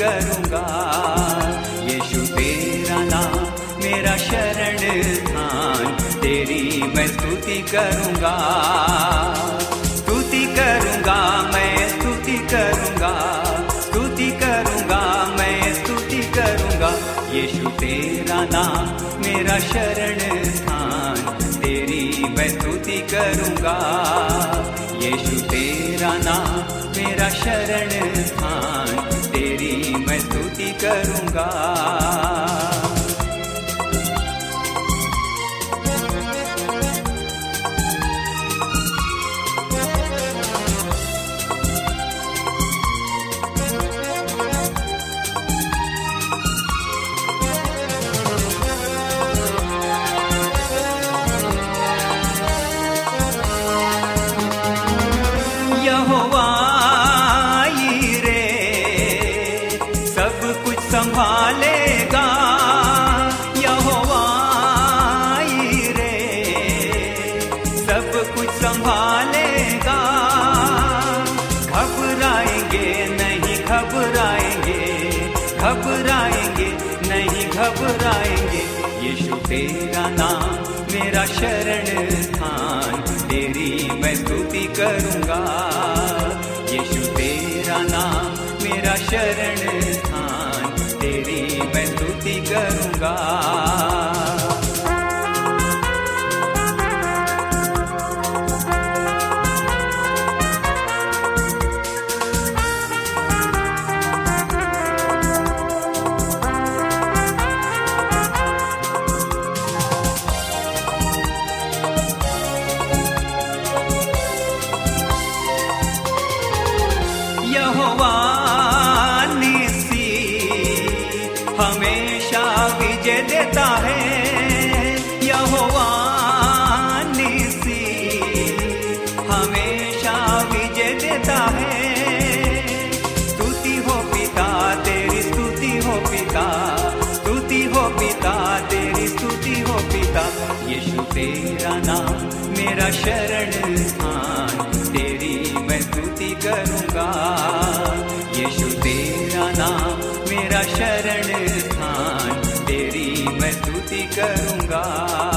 करूँगा। यीशु, तेरा नाम मेरा शरण स्थान तेरी मैं स्तुति करूँगा। स्तुति करूँगा, मैं स्तुति करूँगा। स्तुति करूँगा, मैं स्तुति करूँगा। यीशु, तेरा नाम मेरा शरण करूँगा। शरण स्थान, तेरी मैं स्तुति करूँगा। यीशु, तेरा नाम मेरा शरण स्थान, तेरी मैं स्तुति करूँगा। शरण स्थान, तेरी मैं स्तुति करूँगा। यीशु, तेरा नाम मेरा शरण स्थान, तेरी मैं स्तुति करूँगा।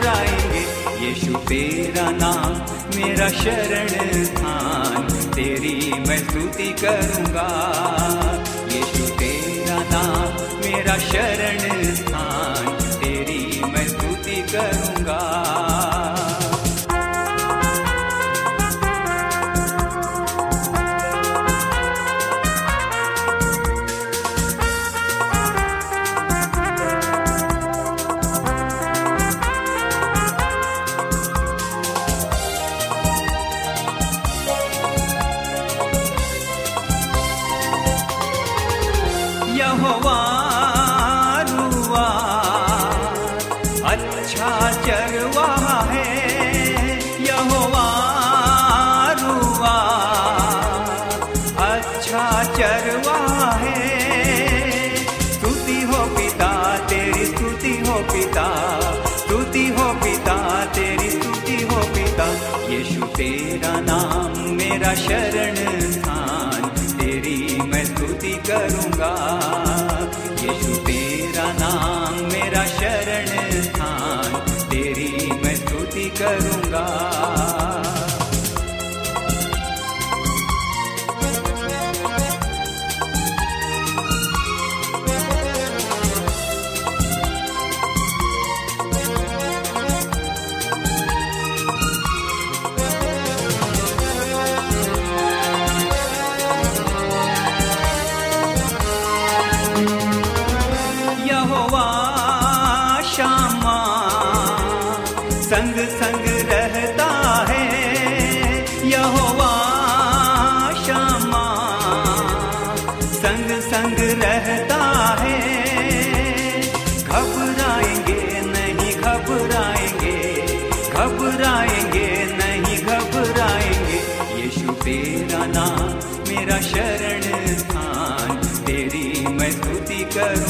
घबराएँगे यीशु, तेरा नाम मेरा शरण स्थान। तेरी मैं स्तुति करूँगा। यीशु, तेरा नाम मेरा शरण स्थान। तेरी मैं स्तुति करूँगा। चरवाहा है। स्तुति हो पिता, तेरी स्तुति हो पिता। स्तुति हो पिता, तेरी स्तुति हो पिता। यीशु, तेरा नाम मेरा शरण स्थान। तेरी मैं स्तुति करूँगा। यीशु, तेरा नाम मेरा शरण स्थान। तेरी मैं स्तुति करूँगा। स्तुति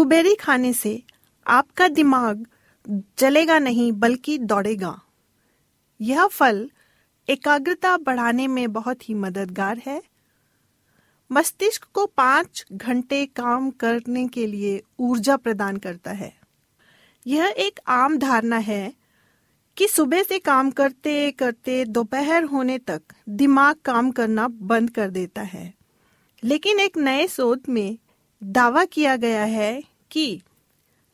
ब्लूबेरी खाने से आपका दिमाग जलेगा नहीं, बल्कि दौड़ेगा। यह फल एकाग्रता बढ़ाने में बहुत ही मददगार है। मस्तिष्क को पाँच घंटे काम करने के लिए ऊर्जा प्रदान करता है। यह एक आम धारणा है कि सुबह से काम करते करते दोपहर होने तक दिमाग काम करना बंद कर देता है। लेकिन एक नए शोध में दावा किया गया है कि।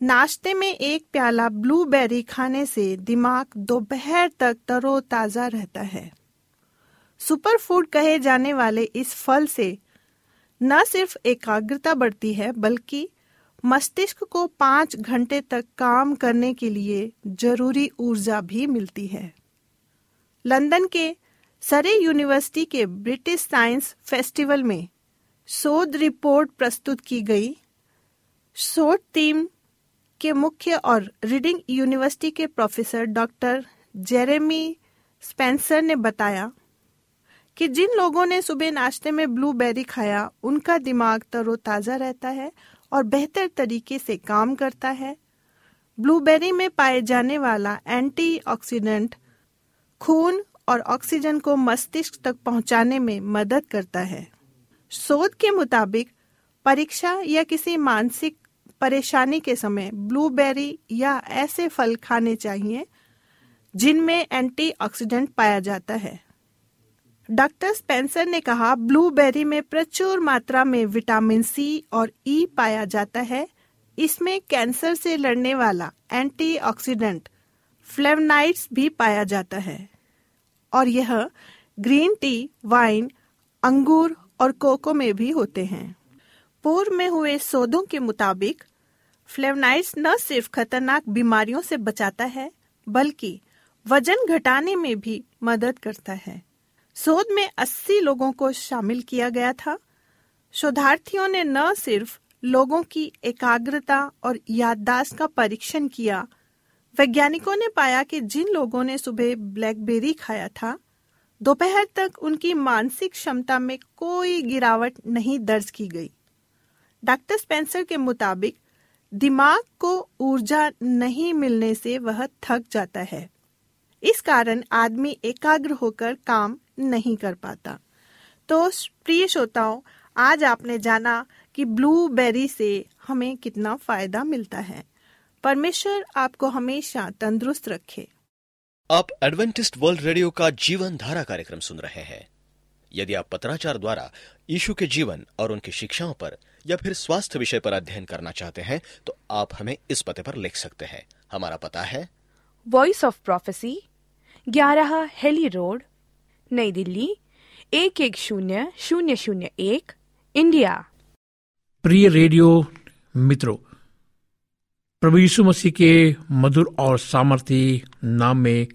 नाश्ते में एक प्याला ब्लूबेरी खाने से दिमाग दोपहर तक तरोताजा रहता है। सुपर फ़ूड कहे जाने वाले इस फल से न सिर्फ़ एकाग्रता बढ़ती है, बल्कि मस्तिष्क को पाँच घंटे तक काम करने के लिए ज़रूरी ऊर्जा भी मिलती है। लंदन के सरे यूनिवर्सिटी के ब्रिटिश साइंस फेस्टिवल में शोध रिपोर्ट प्रस्तुत की गई। शोध टीम के मुख्य और रीडिंग यूनिवर्सिटी के प्रोफेसर डॉक्टर जेरेमी स्पेंसर ने बताया कि जिन लोगों ने सुबह नाश्ते में ब्लूबेरी खाया, उनका दिमाग तरोताजा रहता है और बेहतर तरीके से काम करता है। ब्लूबेरी में पाए जाने वाला एंटीऑक्सीडेंट खून और ऑक्सीजन को मस्तिष्क तक पहुँचाने में मदद करता है। शोध के मुताबिक परीक्षा या किसी मानसिक परेशानी के समय ब्लूबेरी या ऐसे फल खाने चाहिए जिनमें एंटीऑक्सीडेंट पाया जाता है। डॉक्टर स्पेंसर ने कहा, ब्लूबेरी में प्रचुर मात्रा में विटामिन सी और ई e पाया जाता है। इसमें कैंसर से लड़ने वाला एंटीऑक्सीडेंट फ्लेवनाइड्स भी पाया जाता है। और यह ग्रीन टी, वाइन, अंगूर और कोको में भी होते हैं। पूर्व में हुए शोधों के मुताबिक, फ्लेवनाइड्स न सिर्फ़ खतरनाक बीमारियों से बचाता है, बल्कि वज़न घटाने में भी मदद करता है। शोध में 80 लोगों को शामिल किया गया था। शोधार्थियों ने न सिर्फ़ लोगों की एकाग्रता और याददाश्त का परीक्षण किया, वैज्ञानिकों ने पाया कि जिन लोगों ने सुबह ब्लैकबेरी खाया था, दोपहर तक उनकी मानसिक क्षमता में कोई गिरावट नहीं दर्ज की गई। डॉक्टर स्पेंसर के मुताबिक, दिमाग को ऊर्जा नहीं मिलने से वह थक जाता है। इस कारण आदमी एकाग्र होकर काम नहीं कर पाता। तो प्रिय श्रोताओं, आज आपने जाना कि ब्लूबेरी से हमें कितना फ़ायदा मिलता है। परमेश्वर आपको हमेशा तंदुरुस्त रखे। आप एडवेंटिस्ट वर्ल्ड रेडियो का जीवन धारा कार्यक्रम सुन रहे हैं। यदि आप पत्राचार द्वारा यीशु के जीवन और उनकी शिक्षाओं पर या फिर स्वास्थ्य विषय पर अध्ययन करना चाहते हैं तो आप हमें इस पते पर लिख सकते हैं। हमारा पता है। वॉइस ऑफ़ प्रोफेसी ग्यारह हेली रोड नई दिल्ली एक एक शून्य शून्य शून्य एक इंडिया। प्रिय रेडियो मित्रों प्रभु यीशु मसीह के मधुर और सामर्थी नाम में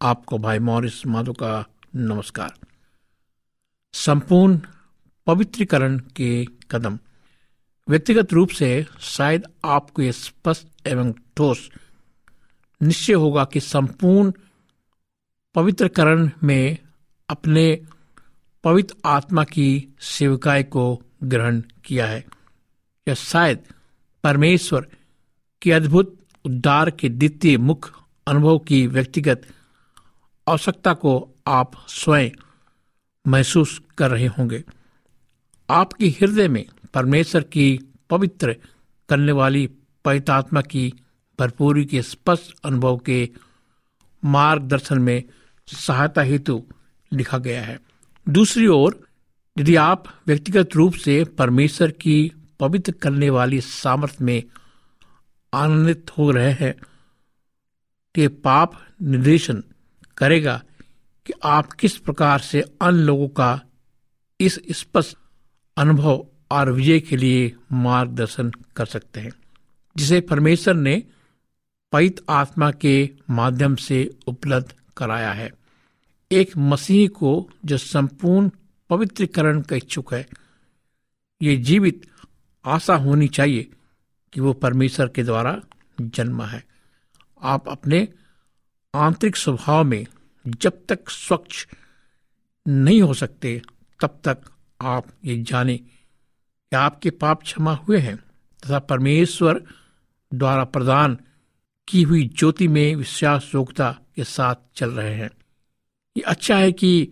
आपको भाई मॉरिस माधो का नमस्कार। संपूर्ण पवित्रीकरण के कदम व्यक्तिगत रूप से शायद आपको यह स्पष्ट एवं ठोस निश्चय होगा कि संपूर्ण पवित्रकरण में अपने पवित्र आत्मा की सेविकाई को ग्रहण किया है। या शायद परमेश्वर के अद्भुत उद्धार के द्वितीय मुख्य अनुभव की व्यक्तिगत आवश्यकता को आप स्वयं महसूस कर रहे होंगे। आपके हृदय में परमेश्वर की पवित्र करने वाली पवित्रात्मा की भरपूरी के स्पष्ट अनुभव के मार्गदर्शन में सहायता हेतु लिखा गया है। दूसरी ओर, यदि आप व्यक्तिगत रूप से परमेश्वर की पवित्र करने वाली सामर्थ्य में आनंदित हो रहे हैं कि पाप निर्देशन करेगा कि आप किस प्रकार से अन्य लोगों का इस स्पष्ट अनुभव और विजय के लिए मार्गदर्शन कर सकते हैं, जिसे परमेश्वर ने पवित्र आत्मा के माध्यम से उपलब्ध कराया है। एक मसीह को जो संपूर्ण पवित्रीकरण का इच्छुक है, ये जीवित आशा होनी चाहिए कि वो परमेश्वर के द्वारा जन्मा है। आप अपने आंतरिक स्वभाव में जब तक स्वच्छ नहीं हो सकते, तब तक आप ये जाने कि आपके पाप क्षमा हुए हैं तथा परमेश्वर द्वारा प्रदान की हुई ज्योति में विश्वास योग्यता के साथ चल रहे हैं। ये अच्छा है कि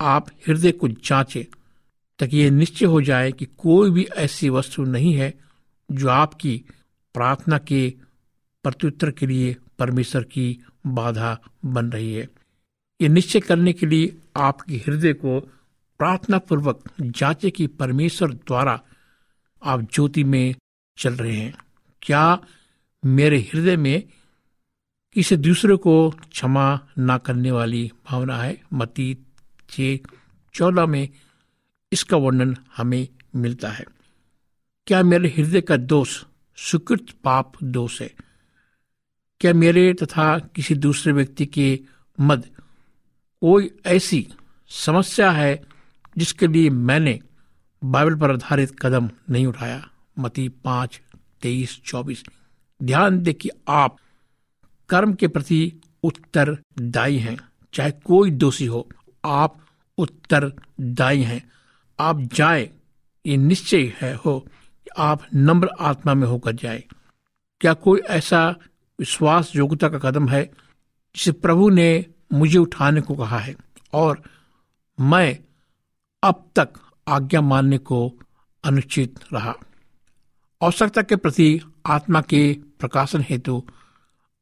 आप हृदय को जांचें ताकि ये निश्चय हो जाए कि कोई भी ऐसी वस्तु नहीं है जो आपकी प्रार्थना के प्रत्युत्तर के लिए परमेश्वर की बाधा बन रही है। ये निश्चय करने के लिए आपके हृदय को प्रार्थना पूर्वक जांचे कि परमेश्वर द्वारा आप ज्योति में चल रहे हैं। क्या मेरे हृदय में किसी दूसरे को क्षमा ना करने वाली भावना है? मती छ, चौदह में इसका वर्णन हमें मिलता है। क्या मेरे हृदय का दोष सुकृत पाप दोष है? क्या मेरे तथा किसी दूसरे व्यक्ति के मद कोई ऐसी समस्या है जिसके लिए मैंने बाइबल पर आधारित कदम नहीं उठाया। मती पाँच, तेईस, चौबीस। ध्यान दे कि आप कर्म के प्रति उत्तरदायी हैं, चाहे कोई दोषी हो। आप उत्तरदायी हैं। आप जाए, ये निश्चय है हो आप नम्र आत्मा में होकर जाए। क्या कोई ऐसा विश्वास योग्यता का कदम है जिसे प्रभु ने मुझे उठाने को कहा है? और मैं अब तक आज्ञा मानने को अनुचित रहा। आवश्यकता के प्रति आत्मा के प्रकाशन हेतु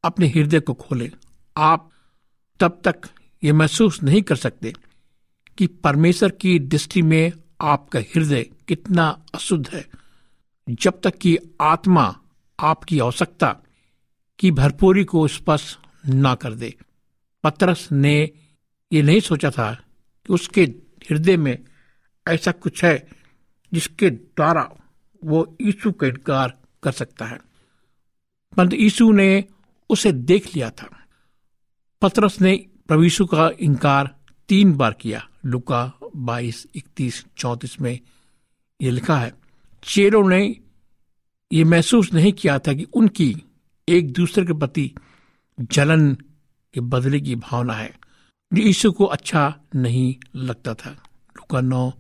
अपने हृदय को खोले। आप तब तक ये महसूस नहीं कर सकते कि परमेश्वर की दृष्टि में आपका हृदय कितना अशुद्ध है। जब तक कि आत्मा आपकी आवश्यकता की भरपूरी को स्पष्ट ना कर दे। पत्रस ने ये नहीं सोचा था कि उसके हृदय में ऐसा कुछ है जिसके द्वारा वो यीशु का इनकार कर सकता है। परंतु यीशु ने उसे देख लिया था। पत्रस ने प्रभु का इनकार तीन बार किया। लुका बाईस, इकतीस, चौतीस में यह लिखा है चेरों ने यह महसूस नहीं किया था कि उनकी एक दूसरे के प्रति जलन के बदले की भावना है। जो यीशु को अच्छा नहीं लगता था। लुका नौ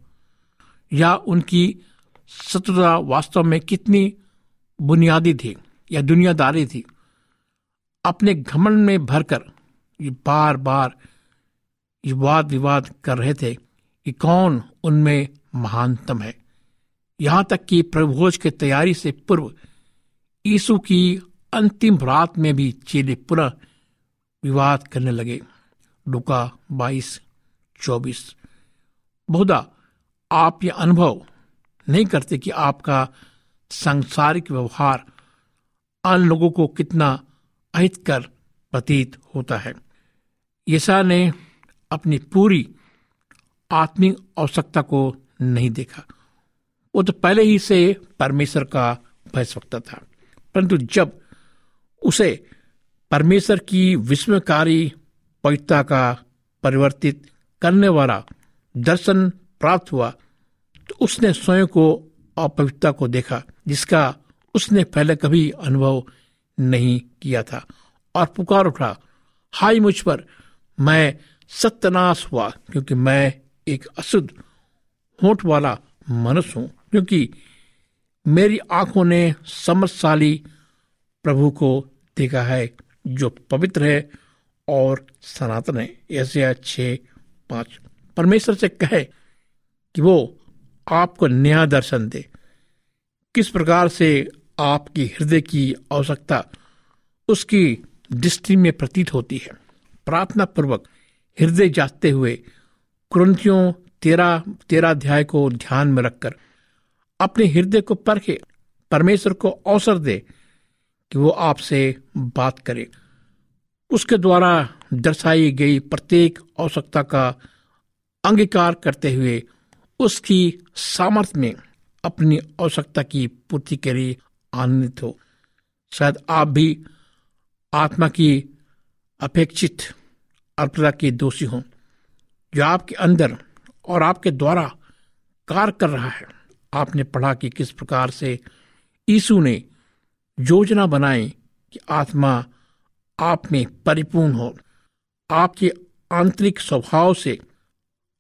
या उनकी शत्रुता वास्तव में कितनी बुनियादी थी या दुनियादारी थी, अपने घमंड में भरकर ये बार बार ये वाद विवाद कर रहे थे कि कौन उनमें महानतम है। यहाँ तक कि प्रभोज के तैयारी से पूर्व यीशु की अंतिम रात में भी चेले पुनः विवाद करने लगे। लुका बाईस, चौबीस। बहुधा आप ये अनुभव नहीं करते कि आपका सांसारिक व्यवहार अन्य लोगों को कितना अहितकर प्रतीत होता है। यशा ने अपनी पूरी आत्मिक आवश्यकता को नहीं देखा। वो तो पहले ही से परमेश्वर का भयस्वक्ता था, परंतु जब उसे परमेश्वर की विस्मयकारी पवित्रता का परिवर्तित करने वाला दर्शन प्राप्त हुआ तो उसने स्वयं को अपवित्रता को देखा, जिसका उसने पहले कभी अनुभव नहीं किया था। और पुकार उठा, हाय मुझ पर, मैं सत्यनाश हुआ, क्योंकि मैं एक अशुद्ध होठ वाला मनुष्य हूँ, क्योंकि मेरी आँखों ने समझशाली प्रभु को देखा है, जो पवित्र है और सनातन है। ऐसे छ पाँच। परमेश्वर से कहे कि वो आपको नया दर्शन दे। किस प्रकार से आपकी हृदय की आवश्यकता उसकी दृष्टि में प्रतीत होती है। प्रार्थना पूर्वक हृदय जाते हुए क्रंथियों तेरा तेरा अध्याय को ध्यान में रखकर अपने हृदय को परखे, परमेश्वर को अवसर दे कि वो आपसे बात करे। उसके द्वारा दर्शाई गई प्रत्येक आवश्यकता का अंगीकार करते हुए उसकी सामर्थ्य में अपनी आवश्यकता की पूर्ति के लिए आनंदित हो। शायद आप भी आत्मा की अपेक्षित अर्पता के दोषी हों, जो आपके अंदर और आपके द्वारा कार्य कर रहा है। आपने पढ़ा कि किस प्रकार से यीशु ने योजना बनाई कि आत्मा आप में परिपूर्ण हो। आपके आंतरिक स्वभाव से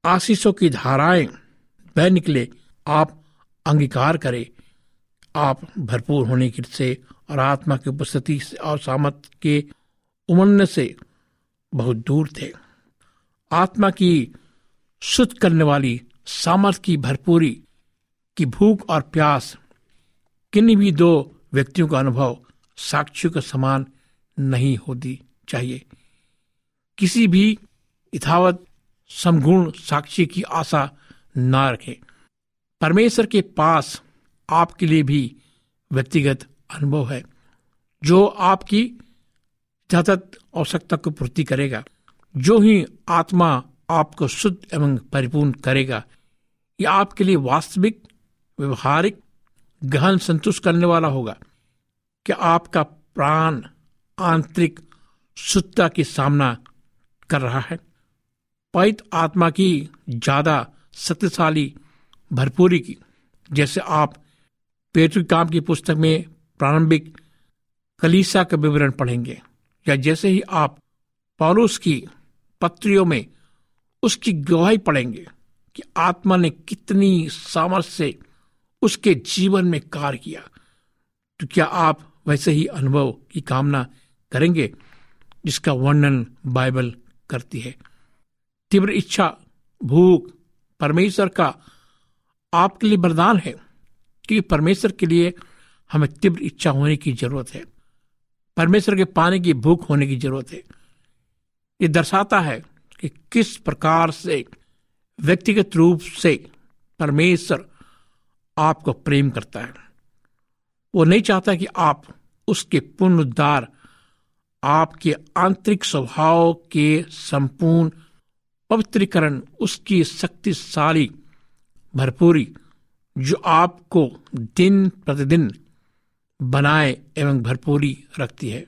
आशीषों की धाराएँ बह निकले, आप अंगीकार करें। आप भरपूर होने की से और आत्मा की उपस्थिति से और सामत के उमड़ने से बहुत दूर थे। आत्मा की शुद्ध करने वाली सामर्थ्य की भरपूरी, की भूख और प्यास, किन्हीं भी दो व्यक्तियों का अनुभव साक्षियों के समान नहीं होती चाहिए। किसी भी यथावत समगुण साक्षी की आशा ना रखें परमेश्वर के पास आपके लिए भी व्यक्तिगत अनुभव है, जो आपकी सतत आवश्यकता को पूर्ति करेगा, जो ही आत्मा आपको शुद्ध एवं परिपूर्ण करेगा। यह आपके लिए वास्तविक, व्यवहारिक, गहन संतुष्ट करने वाला होगा कि आपका प्राण आंतरिक शुद्धता की सामना कर रहा है। पवित आत्मा की ज़्यादा शक्तिशाली, भरपूरी की। जैसे आप पेट्रिक काम की पुस्तक में प्रारंभिक कलीसा का विवरण पढ़ेंगे, या जैसे ही आप पौलुस की पत्रियों में उसकी गवाही पढ़ेंगे कि आत्मा ने कितनी सामर्थ्य से उसके जीवन में कार्य किया तो क्या आप वैसे ही अनुभव की कामना करेंगे, जिसका वर्णन बाइबल करती है। तीव्र इच्छा, भूख परमेश्वर का आपके लिए वरदान है कि परमेश्वर के लिए हमें तीव्र इच्छा होने की ज़रूरत है। परमेश्वर के पाने की, भूख होने की ज़रूरत है। ये दर्शाता है कि किस प्रकार से, व्यक्तिगत रूप से परमेश्वर आपको प्रेम करता है। वो नहीं चाहता कि आप उसके पूर्ण उद्धार आपके आंतरिक स्वभाव के संपूर्ण पवित्रीकरण, उसकी शक्तिशाली, भरपूरी, जो आपको दिन प्रतिदिन बनाए एवं भरपूरी रखती है।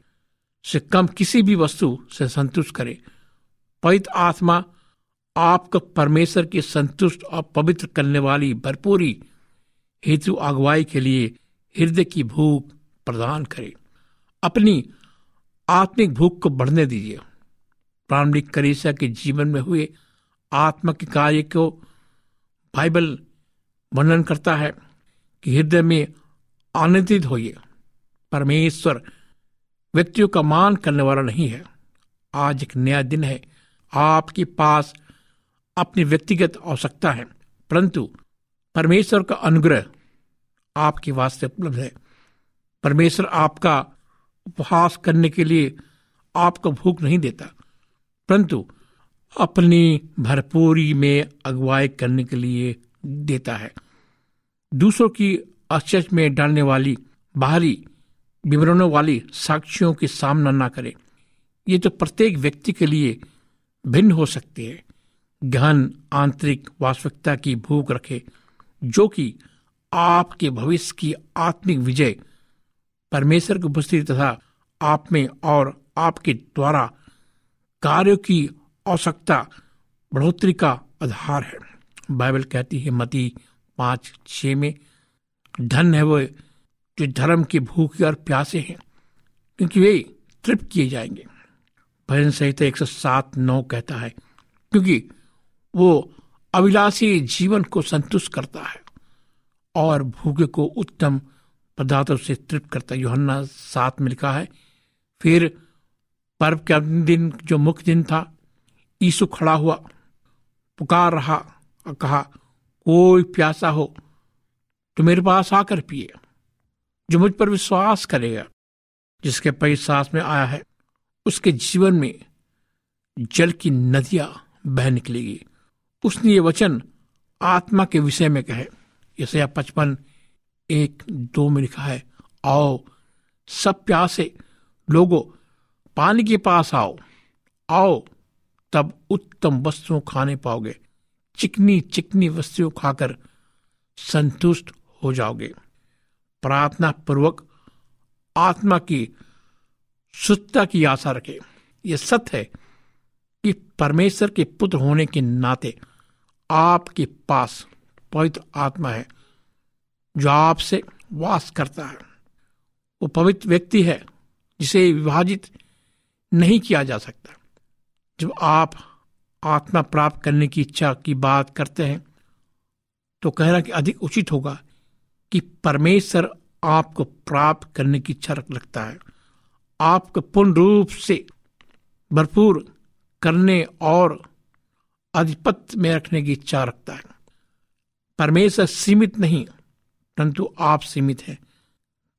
से कम किसी भी वस्तु से संतुष्ट करे। पवित्र आत्मा आपको परमेश्वर की संतुष्ट और पवित्र करने वाली भरपूरी हेतु अगुवाई के लिए हृदय की भूख प्रदान करे। अपनी आत्मिक भूख को बढ़ने दीजिए। प्रारंभिक करीसा के जीवन में हुए आत्मा के कार्य को बाइबल वर्णन करता है कि हृदय में आनंदित होइए। परमेश्वर व्यक्तियों का मान करने वाला नहीं है। आज एक नया दिन है। आपके पास अपनी व्यक्तिगत आवश्यकता है, परंतु परमेश्वर का अनुग्रह आपके वास्ते उपलब्ध है। परमेश्वर आपका उपहास करने के लिए आपको भूख नहीं देता। परंतु अपनी भरपूरी में अगुवाई करने के लिए देता है। दूसरों की आश्चर्य में डालने वाली, बाहरी विवरणों वाली साक्षियों की सामना ना करें। ये तो प्रत्येक व्यक्ति के लिए भिन्न हो सकती है। गहन आंतरिक वास्तविकता की भूख रखे, जो कि आपके भविष्य की आत्मिक विजय, परमेश्वर की उपस्थिति तथा आप में और आपके द्वारा कार्यों की आवश्यकता बढ़ोतरी का आधार है। बाइबल कहती है, मती पाँच छ में, धन है वो जो धर्म के भूखे और प्यासे हैं, क्योंकि वे तृप्त किए जाएँगे। भजन संहिता एक सौ सात नौ कहता है, क्योंकि वो अविलासी जीवन को संतुष्ट करता है और भूखे को उत्तम पदार्थों से तृप्त करता है। योहन्ना सात में लिखा है, फिर पर्व के अंतिम दिन जो मुख्य दिन था, यीशु खड़ा हुआ, पुकार रहा और कहा, कोई प्यासा हो तो मेरे पास आकर पिए, जो मुझ पर विश्वास करेगा, जिसके पै सांस में आया है, उसके जीवन में जल की नदियाँ बह निकलेगी। उसने ये वचन आत्मा के विषय में कहे। इसया पचपन, एक, दो में लिखा है, आओ, सब प्यासे, लोगो पानी के पास आओ। आओ, तब उत्तम वस्तुओं खाने पाओगे। चिकनी चिकनी वस्तुओं खाकर संतुष्ट हो जाओगे। प्रार्थना पूर्वक आत्मा की शुद्धता की आशा रखे। यह सत्य है कि परमेश्वर के पुत्र होने के नाते आपके पास पवित्र आत्मा है, जो आपसे वास करता है। वो पवित्र व्यक्ति है, जिसे विभाजित नहीं किया जा सकता। जब आप आत्मा प्राप्त करने की इच्छा की बात करते हैं तो कहना कि अधिक उचित होगा कि परमेश्वर आपको प्राप्त करने की इच्छा रखता है। आपको पूर्ण रूप से भरपूर करने और अधिपत्य में रखने की इच्छा रखता है। परमेश्वर सीमित नहीं, परंतु आप सीमित हैं।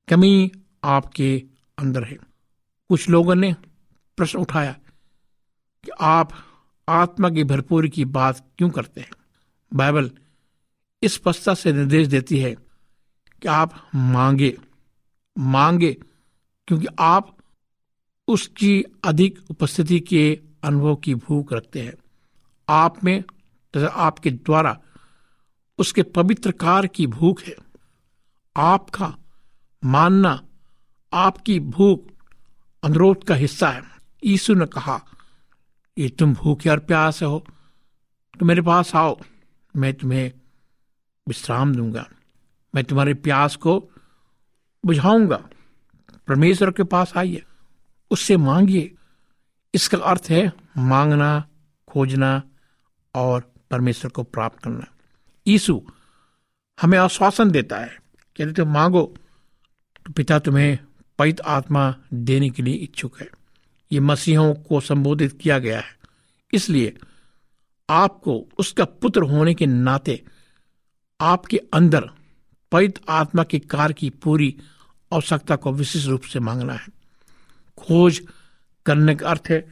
कमी आपके अंदर है। कुछ लोगों ने प्रश्न उठाया कि आप आत्मा की भरपूरी की बात क्यों करते हैं? बाइबल इस पस्ता से निर्देश देती है कि आप मांगे मांगे, क्योंकि आप उसकी अधिक उपस्थिति के अनुभव की भूख रखते हैं। आप में तथा आपके द्वारा उसके पवित्र कार की भूख है। आपका मानना, आपकी भूख अनुरोध का हिस्सा है। यीशु ने कहा, ये तुम भूखे और प्यास हो तो मेरे पास आओ, मैं तुम्हें विश्राम दूँगा, मैं तुम्हारे प्यास को बुझाऊँगा, परमेश्वर के पास आइए, उससे मांगिए, इसका अर्थ है मांगना, खोजना और परमेश्वर को प्राप्त करना। यीशु हमें आश्वासन देता है कि यदि तुम मांगो तो पिता तुम्हें पैत आत्मा देने के लिए इच्छुक है। ये मसीहों को संबोधित किया गया है। इसलिए आपको उसका पुत्र होने के नाते आपके अंदर पवित्र आत्मा के कार्य की पूरी आवश्यकता को विशेष रूप से मांगना है। खोज करने का अर्थ है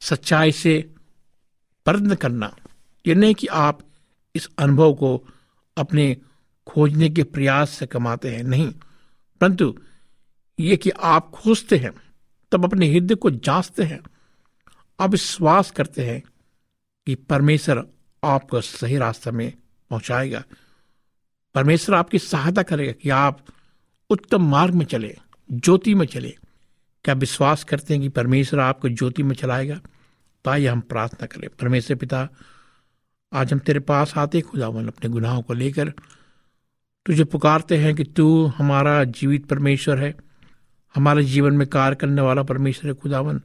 सच्चाई से प्रयत्न करना। यह नहीं कि आप इस अनुभव को अपने खोजने के प्रयास से कमाते हैं, नहीं। परंतु ये कि आप खोजते हैं तब अपने हृदय को जांचते हैं आप विश्वास करते हैं कि परमेश्वर आपको सही रास्ते में पहुंचाएगा। परमेश्वर आपकी सहायता करेगा कि आप उत्तम मार्ग में चले, ज्योति में चले। क्या विश्वास करते हैं कि परमेश्वर आपको ज्योति में चलाएगा? तो आइए हम प्रार्थना करें। परमेश्वर पिता, आज हम तेरे पास आते खुदावन अपने गुनाहों को लेकर तुझे पुकारते हैं कि तू हमारा जीवित परमेश्वर है। हमारे जीवन में कार्य करने वाला परमेश्वर खुदावन।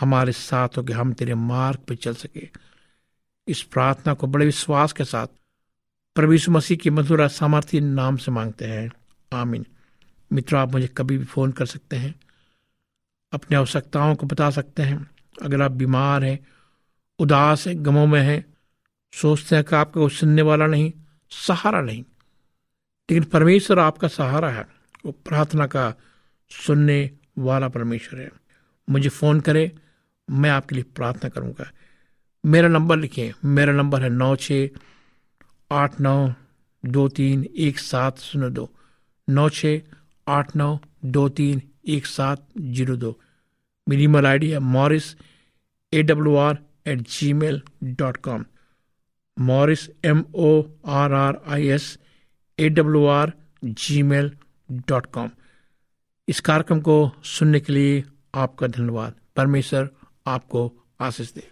हमारे साथ हो कि हम तेरे मार्ग पर चल सके। इस प्रार्थना को बड़े विश्वास के साथ प्रभु मसीह की मधुरा सामर्थ्य नाम से मांगते हैं। आमीन। मित्रों, आप मुझे कभी भी फ़ोन कर सकते हैं। अपनी आवश्यकताओं को बता सकते हैं। अगर आप बीमार हैं, उदास हैं, गमों में हैं, सोचते हैं कि आपका कोई सुनने वाला नहीं, सहारा नहीं। लेकिन परमेश्वर आपका सहारा है। वो प्रार्थना का सुनने वाला परमेश्वर है। मुझे फ़ोन करें, मैं आपके लिए प्रार्थना करूँगा। मेरा नंबर लिखिए मेरा नंबर है नौ छ आठ नौ दो तीन एक सात शून्य दो। नौ छ आठ नौ दो तीन एक सात ज़ीरो दो। मेरी ईमेल आई डी है Morris A W R at gmail dot com. Morris M O R R I S A W R gmail dot com. इस कार्यक्रम को सुनने के लिए आपका धन्यवाद। परमेश्वर आपको आशीष दे।